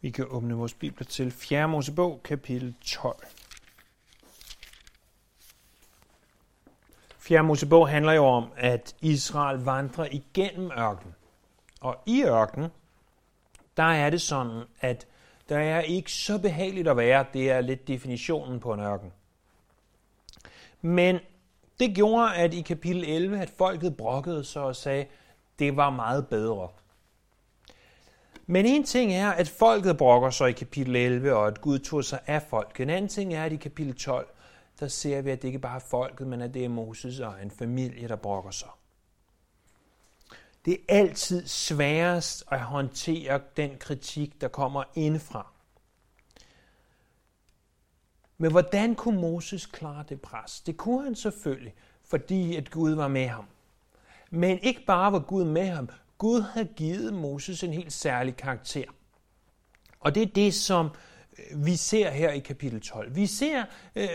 Vi kan åbne vores bibler til 4. Mosebog, kapitel 12. 4. Mosebog handler jo om, at Israel vandrer igennem ørkenen. Og i ørkenen, der er det sådan, at der er ikke så behageligt at være. Det er lidt definitionen på en ørken. Men det gjorde, at i kapitel 11, at folket brokkede sig og sagde, det var meget bedre. Men en ting er, at folket brokker sig i kapitel 11, og at Gud tog sig af folket. En anden ting er, at i kapitel 12, der ser vi, at det ikke bare er folket, men at det er Moses og en familie, der brokker sig. Det er altid sværest at håndtere den kritik, der kommer indefra. Men hvordan kunne Moses klare det pres? Det kunne han selvfølgelig, fordi at Gud var med ham. Men ikke bare var Gud med ham, Gud havde givet Moses en helt særlig karakter. Og det er det, som øh, vi ser her i kapitel 12. Vi ser øh,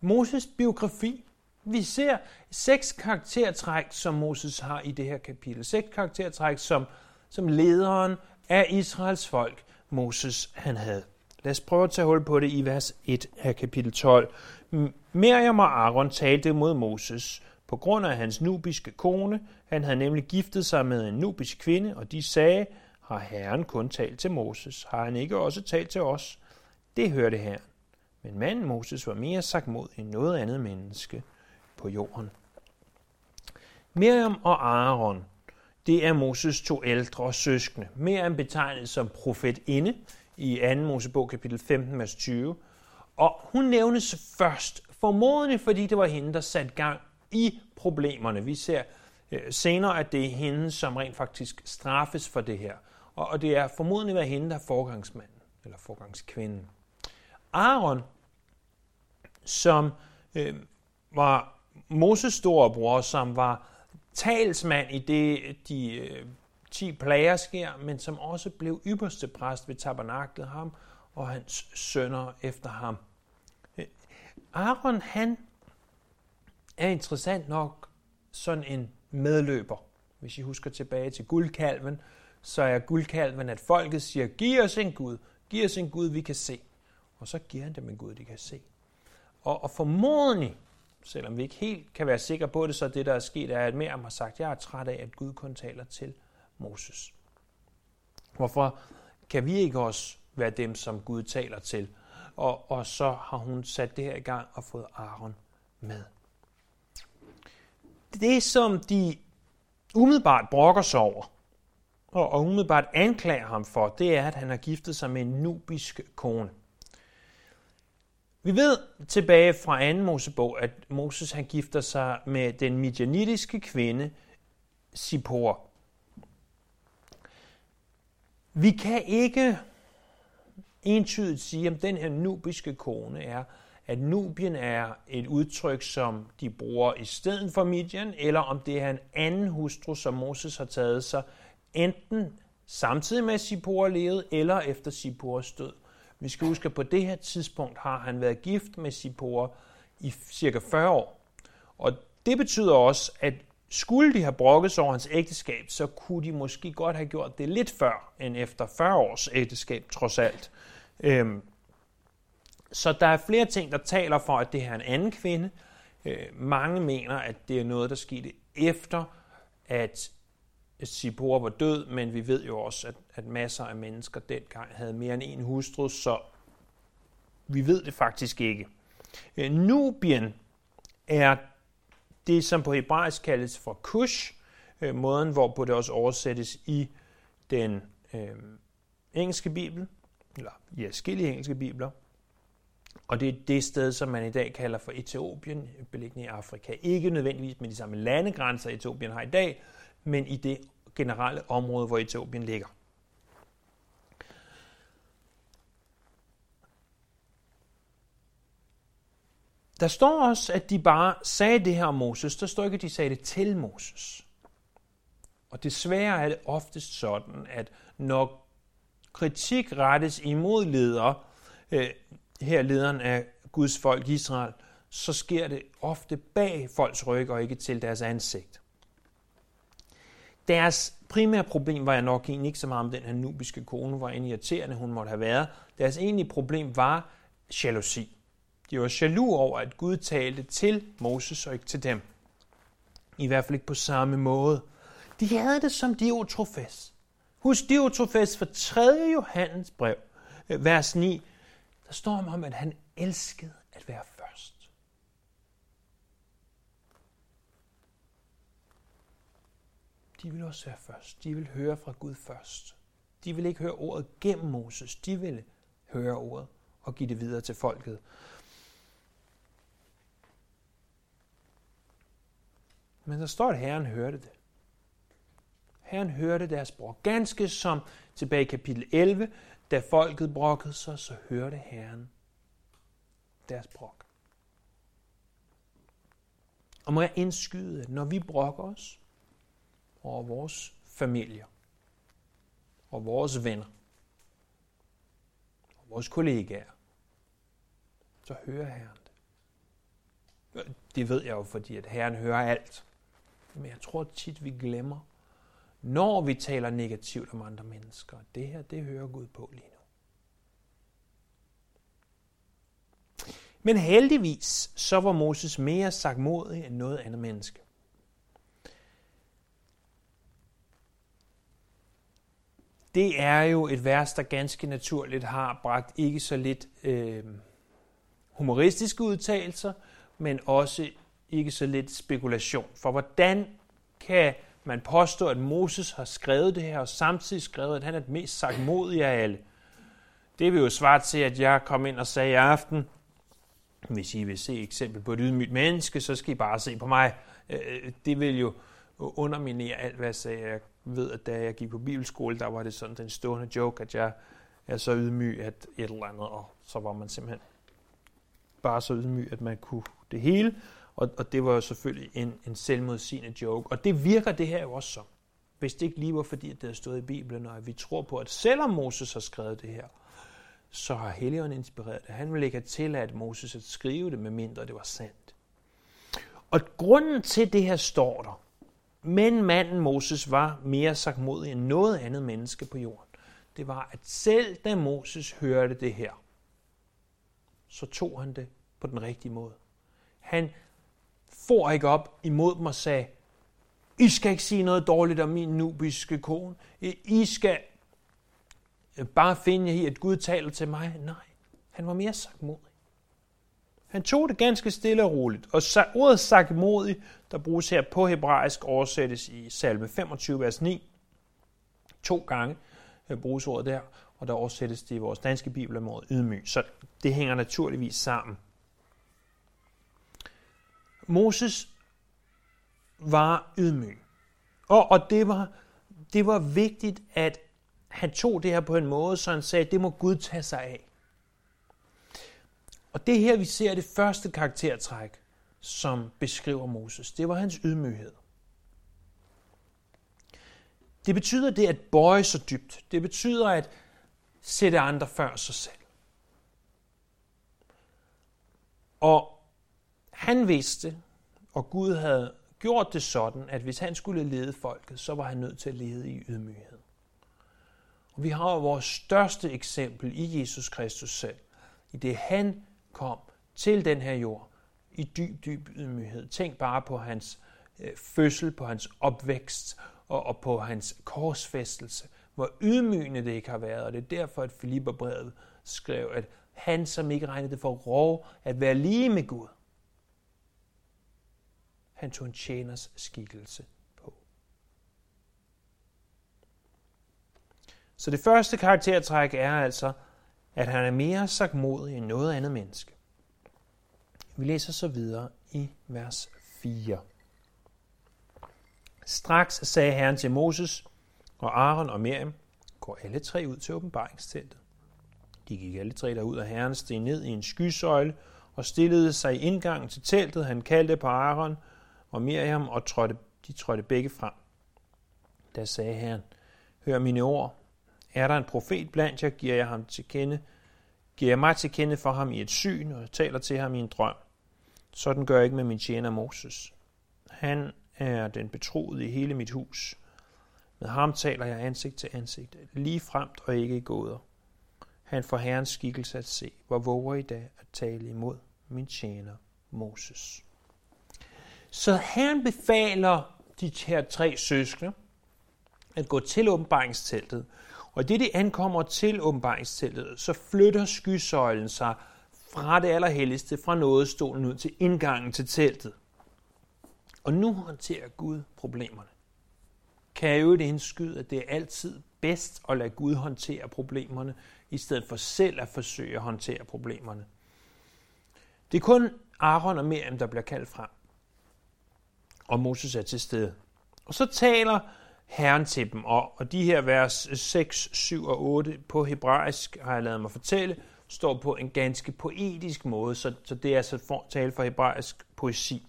Moses biografi. Vi ser seks karaktertræk, som Moses har i det her kapitel. Seks karaktertræk, som, som lederen af Israels folk, Moses, han havde. Lad os prøve at tage hul på det i vers 1 af kapitel 12. Miriam og Aaron talte mod Moses på grund af hans nubiske kone. Han havde nemlig giftet sig med en nubisk kvinde, og de sagde, har Herren kun talt til Moses? Har han ikke også talt til os? Det hørte Herren. Men manden Moses var mere sagt mod end noget andet menneske på jorden. Miriam og Aaron, det er Moses to ældre søskende. Miriam betegnet som profetinde i 2. Mosebog kapitel 15, vers 20. Og hun nævnes først, formodentlig fordi det var hende, der satte gang i problemerne. Vi ser øh, senere, at det er hende, som rent faktisk straffes for det her. Og det er formodentlig været hende, der er forgangsmanden, eller forgangskvinden. Aaron, som øh, var Moses storebror, som var talsmand i det, de øh, 10 plager sker, men som også blev ypperste præst ved tabernaklet ham og hans sønner efter ham. Øh, Aaron, han er interessant nok sådan en medløber. Hvis I husker tilbage til guldkalven, så er guldkalven, at folket siger, giv os en Gud, giv os en Gud, vi kan se. Og så giver han dem en Gud, de kan se. Og, og formodentlig, selvom vi ikke helt kan være sikre på det, så det, der er sket, er, at Miriam har sagt, jeg er træt af, at Gud kun taler til Moses. Hvorfor kan vi ikke også være dem, som Gud taler til? Og, og så har hun sat det her i gang og fået Aaron med. Det, som de umiddelbart brokker sig over, og, og umiddelbart anklager ham for, det er, at han har giftet sig med en nubisk kone. Vi ved tilbage fra 2. Mosebog, at Moses han gifter sig med den midjanitiske kvinde Sippor. Vi kan ikke entydigt sige, om den her nubiske kone er, at Nubien er et udtryk, som de bruger i stedet for Midian, eller om det er en anden hustru, som Moses har taget sig, enten samtidig med Sippor levede, eller efter Sipores død. Vi skal huske, at på det her tidspunkt har han været gift med Sippor i cirka 40 år. Og det betyder også, at skulle de have brokket sig over hans ægteskab, så kunne de måske godt have gjort det lidt før end efter 40 års ægteskab, trods alt. Øhm, så der er flere ting, der taler for, at det her er en anden kvinde. Øh, mange mener, at det er noget, der skete efter, at Sipora var død, men vi ved jo også, at, at masser af mennesker dengang havde mere end en hustru, så vi ved det faktisk ikke. Øh, Nubien er det, som på hebraisk kaldes for Kush, øh, måden, hvorpå det også oversættes i den øh, engelske bibel, eller i forskellige engelske bibler. Og det er det sted, som man i dag kalder for Etiopien, beliggende i Afrika. Ikke nødvendigvis med de samme landegrænser, Etiopien har i dag, men i det generelle område, hvor Etiopien ligger. Der står også, at de bare sagde det her om Moses. Der står ikke, at de sagde det til Moses. Og desværre er det oftest sådan, at når kritik rettes imod ledere, øh, her lederen af Guds folk Israel, så sker det ofte bag folks ryg og ikke til deres ansigt. Deres primære problem var jeg nok egentlig ikke så meget om den her nubiske kone, hvor irriterende hun måtte have været. Deres egentlige problem var jalousi. De var jaloux over, at Gud talte til Moses og ikke til dem. I hvert fald ikke på samme måde. De havde det som Diotrofes. Husk Diotrofes for 3. Johannes brev, øh, vers 9. Der står om, at han elskede at være først. De vil også være først. De vil høre fra Gud først. De vil ikke høre ordet gennem Moses. De ville høre ordet og give det videre til folket. Men der står, at Herren hørte det. Herren hørte deres bror, Ganske som tilbage i kapitel 11, da folket brokkede sig, så hørte Herren deres brok. Og må jeg indskyde, at når vi brokker os over vores familier, og vores venner, og vores kollegaer, så hører Herren det. Det ved jeg jo, fordi at Herren hører alt. Men jeg tror tit, vi glemmer, når vi taler negativt om andre mennesker. Det her, det hører Gud på lige nu. Men heldigvis, så var Moses mere sagmodig end noget andet menneske. Det er jo et vers, der ganske naturligt har bragt ikke så lidt øh, humoristiske udtalelser, men også ikke så lidt spekulation. For hvordan kan man påstår, at Moses har skrevet det her, og samtidig skrevet, at han er den mest sagmodige af alle? Det vil jo svare til, at jeg kom ind og sagde i aften, hvis I vil se eksempel på et ydmygt menneske, så skal I bare se på mig. Øh, øh, det vil jo underminere alt, hvad jeg sagde. Jeg ved, at da jeg gik på bibelskole, der var det sådan den stående joke, at jeg er så ydmyg, at et eller andet, og så var man simpelthen bare så ydmyg, at man kunne det hele. Og, og det var jo selvfølgelig en, en selvmodsigende joke. Og det virker det her jo også som. Hvis det ikke lige var fordi, at det havde stået i Bibelen, og at vi tror på, at selvom Moses har skrevet det her, så har Helligånden inspireret det. Han vil ikke have tilladt Moses at skrive det, medmindre det var sandt. Og grunden til det her står der, men manden Moses var mere sagt end noget andet menneske på jorden. Det var, at selv da Moses hørte det her, så tog han det på den rigtige måde. Han for ikke op imod dem og sagde, I skal ikke sige noget dårligt om min nubiske kone. I skal bare finde jer i, at Gud taler til mig. Nej, han var mere sagmodig. Han tog det ganske stille og roligt. Og ordet sagmodig, der bruges her på hebraisk, oversættes i salme 25, vers 9. To gange øh, bruges ordet der, og der oversættes det i vores danske bibel med ydmyg. Så det hænger naturligvis sammen. Moses var ydmyg. Og, og det, var, det var vigtigt, at han tog det her på en måde, så han sagde, det må Gud tage sig af. Og det her, vi ser det første karaktertræk, som beskriver Moses, det var hans ydmyghed. Det betyder det at bøje sig dybt. Det betyder at sætte andre før sig selv. Og han vidste, og Gud havde gjort det sådan, at hvis han skulle lede folket, så var han nødt til at lede i ydmyghed. Og vi har vores største eksempel i Jesus Kristus selv, i det han kom til den her jord i dyb, dyb ydmyghed. Tænk bare på hans øh, fødsel, på hans opvækst og, og på hans korsfæstelse. Hvor ydmygende det ikke har været, og det er derfor, at Filipperbrevet skrev, at han, som ikke regnede det for rov at være lige med Gud, han tog en tjeners skikkelse på. Så det første karaktertræk er altså, at han er mere sagt modig end noget andet menneske. Vi læser så videre i vers 4. Straks sagde Herren til Moses, og Aaron og Miriam går alle tre ud til åbenbaringsteltet. De gik alle tre derud, og Herren steg ned i en skysøjle og stillede sig i indgangen til teltet. Han kaldte på Aaron og Miriam, og trådte, de trådte begge frem. Da sagde Herren, hør mine ord. Er der en profet blandt jer, giver jeg ham til kende, giver jeg mig til kende for ham i et syn, og taler til ham i en drøm. Sådan gør jeg ikke med min tjener Moses. Han er den betroede i hele mit hus, Med ham taler jeg ansigt til ansigt, lige fremt og ikke i gåder. Han får herrens skikkelse at se, hvor våger i dag at tale imod min tjener Moses. Så herren befaler de her tre søskende at gå til åbenbaringsteltet. Og det de ankommer til åbenbaringsteltet, så flytter skysøjlen sig fra det allerhelligste, fra nådestolen ud til indgangen til teltet. Og nu håndterer Gud problemerne. Kan jeg jo det indskyde, at det er altid bedst at lade Gud håndtere problemerne, i stedet for selv at forsøge at håndtere problemerne. Det er kun Aaron og Miriam, der bliver kaldt frem. Og Moses er til stede. Og så taler Herren til dem, og, og de her vers 6, 7 og 8 på hebraisk, har jeg lavet mig fortælle, står på en ganske poetisk måde, så, så det er altså for, tale for hebraisk poesi.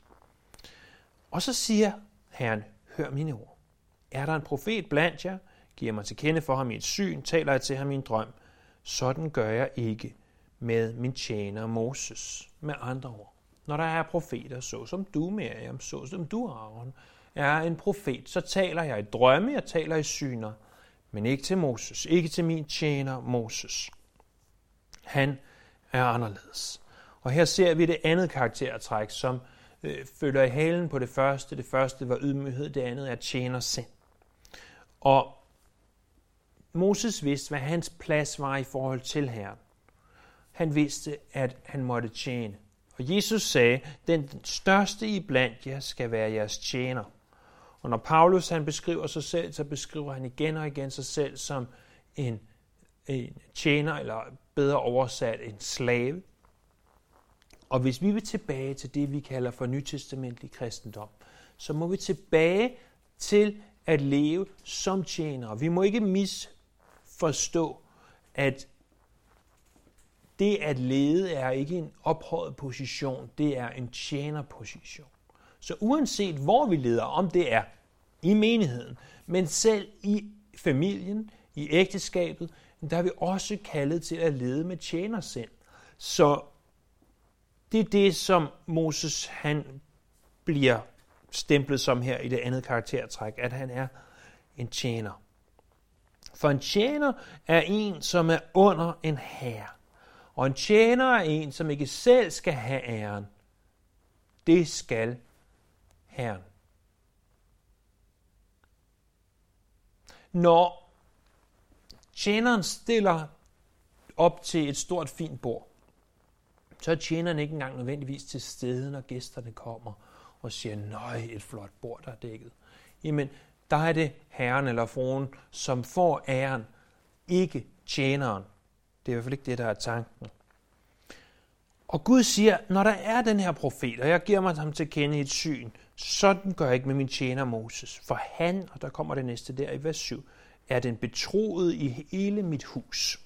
Og så siger Herren, hør mine ord. Er der en profet blandt jer, giver mig til kende for ham i et syn, taler jeg til ham i en drøm. Sådan gør jeg ikke med min tjener Moses. Med andre ord, når der er profeter, så som du, Miriam, så som du, Aaron, er en profet, så taler jeg i drømme, jeg taler i syner, men ikke til Moses, ikke til min tjener Moses. Han er anderledes. Og her ser vi det andet karaktertræk, som øh, følger i halen på det første. Det første var ydmyghed, det andet er tjener sind. Og Moses vidste, hvad hans plads var i forhold til Herren. Han vidste, at han måtte tjene. Og Jesus sagde, den største i blandt jer skal være jeres tjener. Og når Paulus han beskriver sig selv, så beskriver han igen og igen sig selv som en, en tjener, eller bedre oversat en slave. Og hvis vi vil tilbage til det, vi kalder for nytestamentlig kristendom, så må vi tilbage til at leve som tjenere. Vi må ikke misforstå, at det at lede er ikke en ophøjet position, det er en tjenerposition. Så uanset hvor vi leder, om det er i menigheden, men selv i familien, i ægteskabet, der er vi også kaldet til at lede med tjenersind. Så det er det, som Moses han bliver stemplet som her i det andet karaktertræk, at han er en tjener. For en tjener er en, som er under en herre. Og en tjener er en, som ikke selv skal have æren. Det skal Herren. Når tjeneren stiller op til et stort fint bord, så er tjeneren ikke engang nødvendigvis til stede, når gæsterne kommer og siger, nej, et flot bord, der er dækket. Jamen, der er det herren eller fruen, som får æren, ikke tjeneren. Det er i hvert fald ikke det, der er tanken. Og Gud siger, når der er den her profet, og jeg giver mig ham til kende i et syn, sådan gør jeg ikke med min tjener Moses. For han, og der kommer det næste der i vers 7, er den betroede i hele mit hus.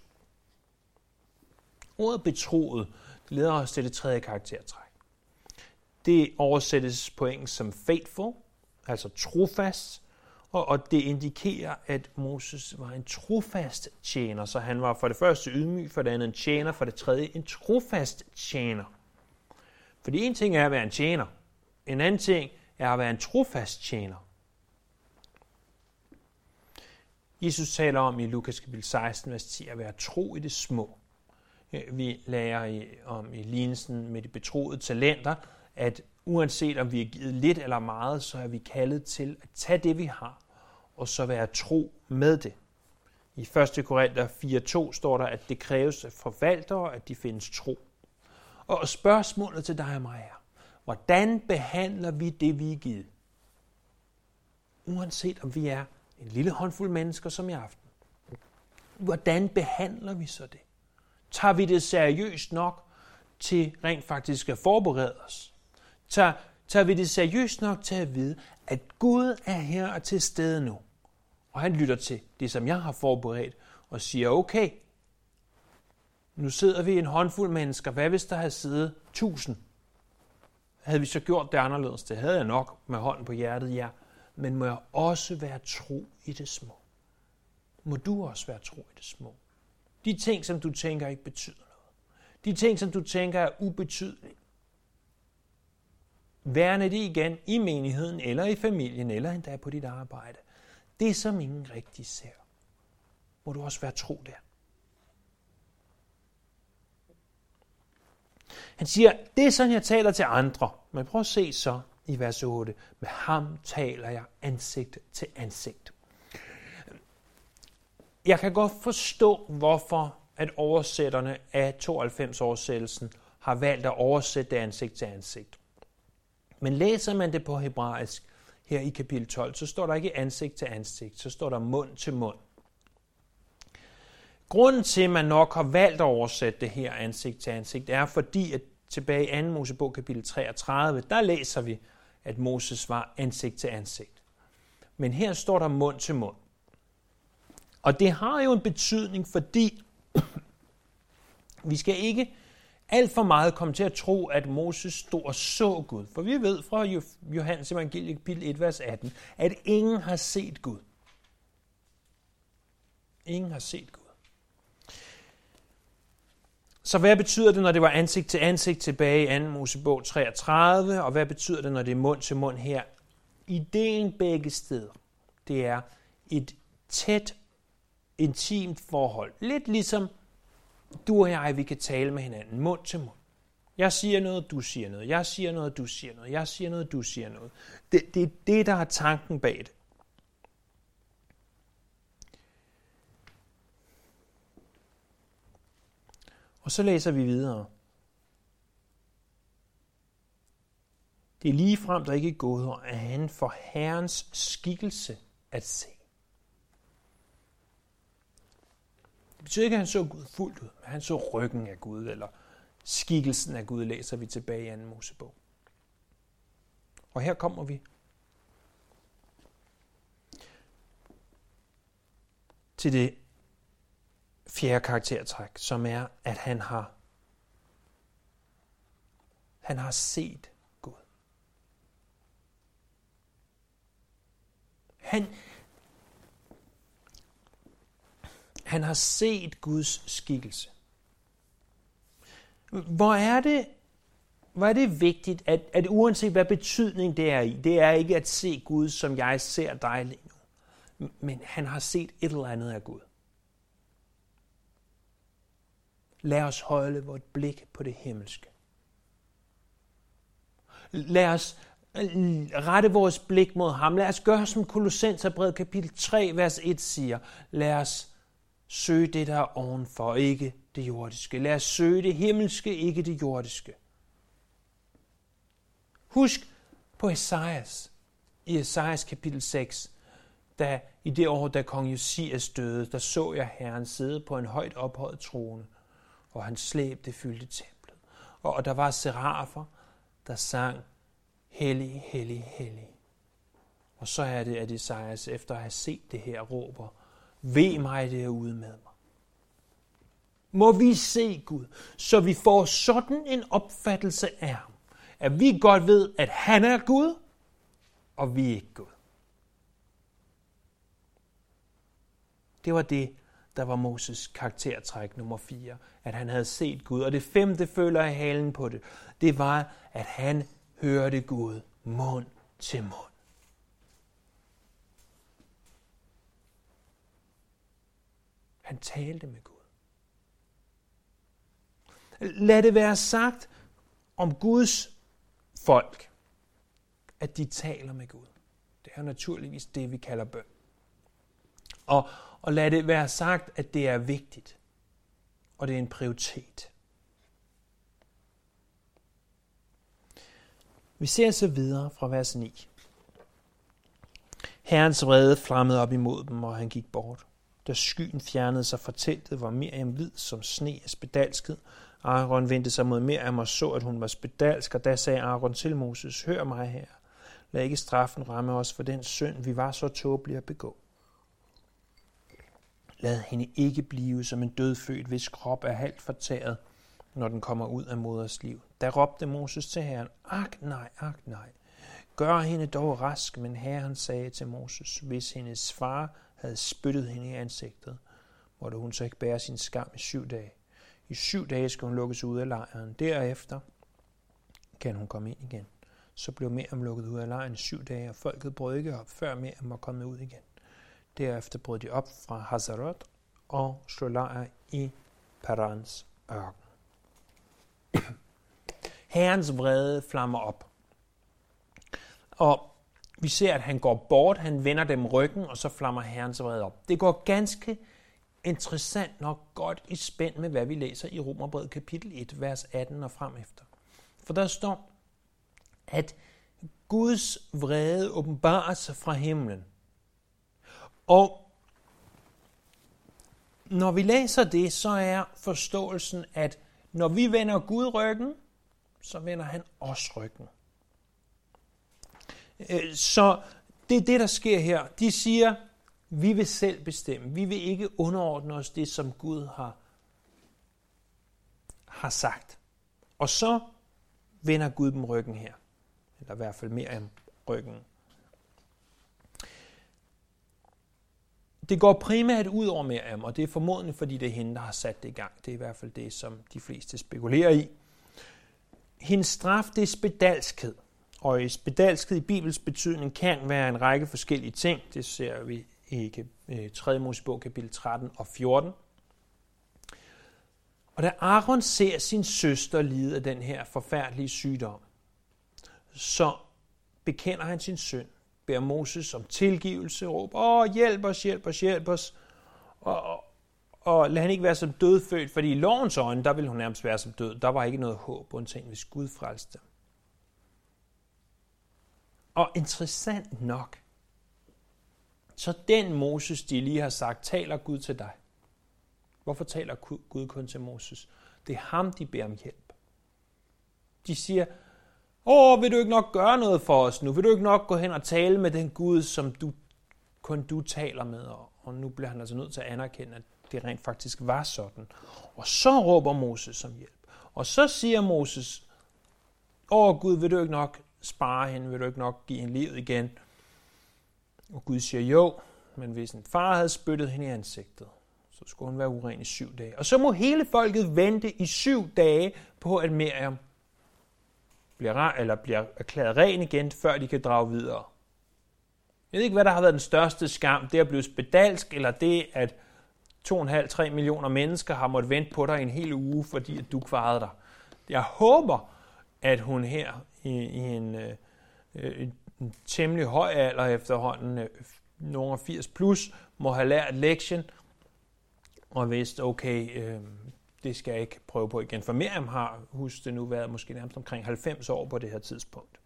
Ordet betroet leder os til det tredje karaktertræk. Det oversættes på engelsk som faithful, altså trofast, og, og det indikerer, at Moses var en trofast tjener. Så han var for det første ydmyg, for det andet en tjener, for det tredje en trofast tjener. Fordi en ting er at være en tjener, en anden ting er at være en trofast tjener. Jesus taler om i Lukas kapitel 16, vers 10, at være tro i det små. Vi lærer om i lignelsen med de betroede talenter, at uanset om vi er givet lidt eller meget, så er vi kaldet til at tage det, vi har, og så være tro med det. I 1. Korinther 4.2 står der, at det kræves af forvaltere, at de findes tro. Og spørgsmålet til dig og mig er, hvordan behandler vi det, vi er givet? Uanset om vi er en lille håndfuld mennesker som i aften. Hvordan behandler vi så det? Tager vi det seriøst nok til rent faktisk at forberede os? Tager, tager vi det seriøst nok til at vide, at Gud er her og til stede nu? Og han lytter til det, som jeg har forberedt, og siger, okay, nu sidder vi en håndfuld mennesker. Hvad hvis der havde siddet tusind? Havde vi så gjort det anderledes? Det havde jeg nok med hånden på hjertet, ja men må jeg også være tro i det små. Må du også være tro i det små. De ting, som du tænker ikke betyder noget. De ting, som du tænker er ubetydelige. Værne det igen i menigheden, eller i familien, eller endda på dit arbejde. Det, som ingen rigtig ser, må du også være tro der. Han siger, det er sådan, jeg taler til andre. Men prøv at se så i vers 8. Med ham taler jeg ansigt til ansigt. Jeg kan godt forstå, hvorfor at oversætterne af 92-oversættelsen har valgt at oversætte det ansigt til ansigt. Men læser man det på hebraisk her i kapitel 12, så står der ikke ansigt til ansigt, så står der mund til mund. Grunden til, at man nok har valgt at oversætte det her ansigt til ansigt, er fordi, at tilbage i 2. Mosebog kapitel 33, der læser vi, at Moses var ansigt til ansigt. Men her står der mund til mund. Og det har jo en betydning, fordi vi skal ikke alt for meget komme til at tro, at Moses stod og så Gud. For vi ved fra Johannes evangelie kapitel 1, vers 18, at ingen har set Gud. Ingen har set Gud. Så hvad betyder det, når det var ansigt til ansigt tilbage i 2. Mosebog 33, og hvad betyder det, når det er mund til mund her? Ideen begge steder, det er et tæt, intimt forhold. Lidt ligesom du og jeg, vi kan tale med hinanden, mund til mund. Jeg siger noget, du siger noget. Jeg siger noget, du siger noget. Jeg siger noget, du siger noget. Det, det er det, der er tanken bag det. Og så læser vi videre. Det er lige frem, der ikke er gået, at han for Herrens skikkelse at se. Det betyder ikke, at han så Gud fuldt ud, men han så ryggen af Gud, eller skikkelsen af Gud, læser vi tilbage i 2. Mosebog. Og her kommer vi til det fjerde karaktertræk, som er, at han har han har set Gud. Han, han har set Guds skikkelse. Hvor er det, hvor er det vigtigt, at, at uanset hvad betydning det er i, det er ikke at se Gud, som jeg ser dig lige nu, men han har set et eller andet af Gud. Lad os holde vort blik på det himmelske. Lad os øh, rette vores blik mod ham. Lad os gøre, som Kolossenserbrevet kapitel 3, vers 1 siger. Lad os søge det, der er ovenfor, ikke det jordiske. Lad os søge det himmelske, ikke det jordiske. Husk på Esajas, i Esajas kapitel 6, da i det år, da kong Josias døde, der så jeg Herren sidde på en højt ophøjet trone – og hans slæb det fyldte templet. Og, og der var serafer, der sang, hellig, hellig, hellig. Og så er det, at Esajas efter at have set det her råber, ved mig derude med mig. Må vi se Gud, så vi får sådan en opfattelse af ham, at vi godt ved, at han er Gud, og vi er ikke Gud. Det var det, der var Moses karaktertræk nummer 4, at han havde set Gud. Og det femte følger jeg halen på det, det var, at han hørte Gud mund til mund. Han talte med Gud. Lad det være sagt om Guds folk, at de taler med Gud. Det er naturligvis det, vi kalder bøn. Og, og lad det være sagt, at det er vigtigt, og det er en prioritet. Vi ser så videre fra vers 9. Herrens vrede flammede op imod dem, og han gik bort. Da skyen fjernede sig fra teltet, var Miriam hvid som sne af spedalskhed. Aaron vendte sig mod Miriam og så, at hun var spedalsk, og da sagde Aaron til Moses, hør mig her. Lad ikke straffen ramme os for den synd, vi var så tåbelige at begå. Lad hende ikke blive som en dødfødt, hvis krop er halvt fortæret, når den kommer ud af moders liv. Da råbte Moses til Herren, ak nej, ak nej. Gør hende dog rask, men Herren sagde til Moses, hvis hendes far havde spyttet hende i ansigtet, måtte hun så ikke bære sin skam i syv dage. I syv dage skal hun lukkes ud af lejren. Derefter kan hun komme ind igen. Så blev Miriam lukket ud af lejren i syv dage, og folket brød ikke op, før Miriam var kommet ud igen. Derefter brød de op fra Hazarot og slog lejr i Parans ørken. Herrens vrede flammer op. Og vi ser, at han går bort, han vender dem ryggen, og så flammer Herrens vrede op. Det går ganske interessant nok godt i spænd med, hvad vi læser i Romerbrevet kapitel 1, vers 18 og frem efter. For der står, at Guds vrede åbenbares fra himlen. Og når vi læser det, så er forståelsen, at når vi vender Gud ryggen, så vender han os ryggen. Øh, så det er det, der sker her. De siger, vi vil selv bestemme. Vi vil ikke underordne os det, som Gud har, har sagt. Og så vender Gud dem ryggen her. Eller i hvert fald mere end ryggen. Det går primært ud over Miriam, og det er formodentlig, fordi det er hende, der har sat det i gang. Det er i hvert fald det, som de fleste spekulerer i. Hendes straf, det er spedalskhed. Og spedalskhed i Bibels betydning kan være en række forskellige ting. Det ser vi i 3. Øh, Mosebog kapitel 13 og 14. Og da Aaron ser sin søster lide af den her forfærdelige sygdom, så bekender han sin synd, beder Moses om tilgivelse, råber, åh, hjælp os, hjælp os, hjælp os, og, og, og lad han ikke være som dødfødt, fordi i lovens øjne, der ville hun nærmest være som død. Der var ikke noget håb, undtagen hvis Gud frelste og interessant nok, så den Moses, de lige har sagt, taler Gud til dig. Hvorfor taler Gud kun til Moses? Det er ham, de beder om hjælp. De siger, åh, vil du ikke nok gøre noget for os nu? Vil du ikke nok gå hen og tale med den Gud, som du, kun du taler med? Og nu bliver han altså nødt til at anerkende, at det rent faktisk var sådan. Og så råber Moses om hjælp. Og så siger Moses, åh Gud, vil du ikke nok spare hende? Vil du ikke nok give hende livet igen? Og Gud siger jo, men hvis en far havde spyttet hende i ansigtet, så skulle hun være uren i syv dage. Og så må hele folket vente i syv dage på, at Miriam bliver, eller bliver erklæret ren igen, før de kan drage videre. Jeg ved ikke, hvad der har været den største skam. Det at blive spedalsk, eller det, at 2,5-3 millioner mennesker har måttet vente på dig en hel uge, fordi at du kvarede dig. Jeg håber, at hun her i, i en, øh, øh en temmelig høj alder efterhånden, øh, nogle 80 plus, må have lært lektien, og vidst, okay, øh, det skal jeg ikke prøve på igen. For Miriam har, husk det nu, været måske nærmest omkring 90 år på det her tidspunkt.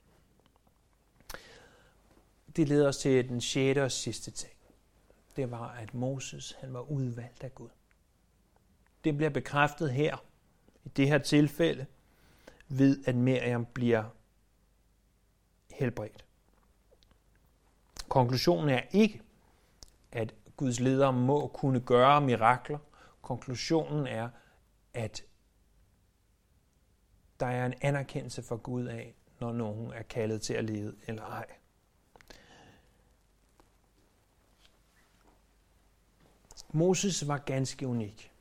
Det leder os til den sjette og sidste ting. Det var, at Moses han var udvalgt af Gud. Det bliver bekræftet her, i det her tilfælde, ved at Miriam bliver helbredt. Konklusionen er ikke, at Guds ledere må kunne gøre mirakler. Konklusionen er, at der er en anerkendelse for Gud af, når nogen er kaldet til at lede eller ej. Moses var ganske unik.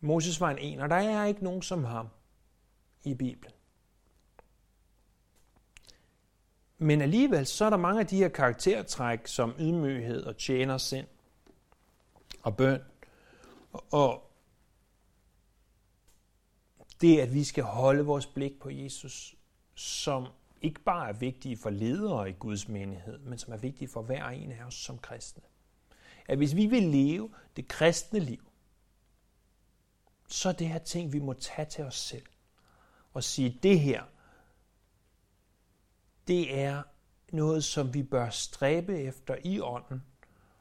Moses var en en, og der er ikke nogen som ham i Bibelen. Men alligevel så er der mange af de her karaktertræk, som ydmyghed og tjener sind og bøn. Og det, at vi skal holde vores blik på Jesus, som ikke bare er vigtige for ledere i Guds menighed, men som er vigtige for hver en af os som kristne. At hvis vi vil leve det kristne liv, så er det her ting, vi må tage til os selv og sige, det her, det er noget, som vi bør stræbe efter i ånden,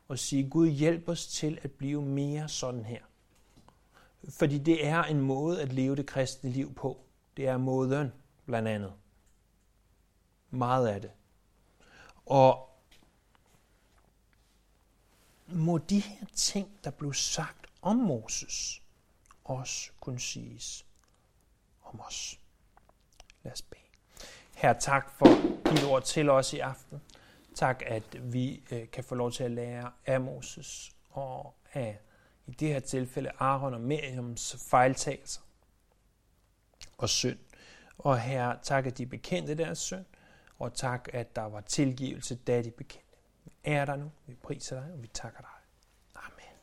og sige, Gud hjælp os til at blive mere sådan her. Fordi det er en måde at leve det kristne liv på. Det er måden, blandt andet. Meget af det. Og må de her ting, der blev sagt om Moses, også kunne siges om os. Lad os bede. Her tak for dit ord til os i aften. Tak, at vi øh, kan få lov til at lære af Moses og af i det her tilfælde Aaron og Miriams fejltagelser og synd. Og her tak, at de bekendte deres synd, og tak, at der var tilgivelse, da de bekendte. Vi er der nu, vi priser dig, og vi takker dig.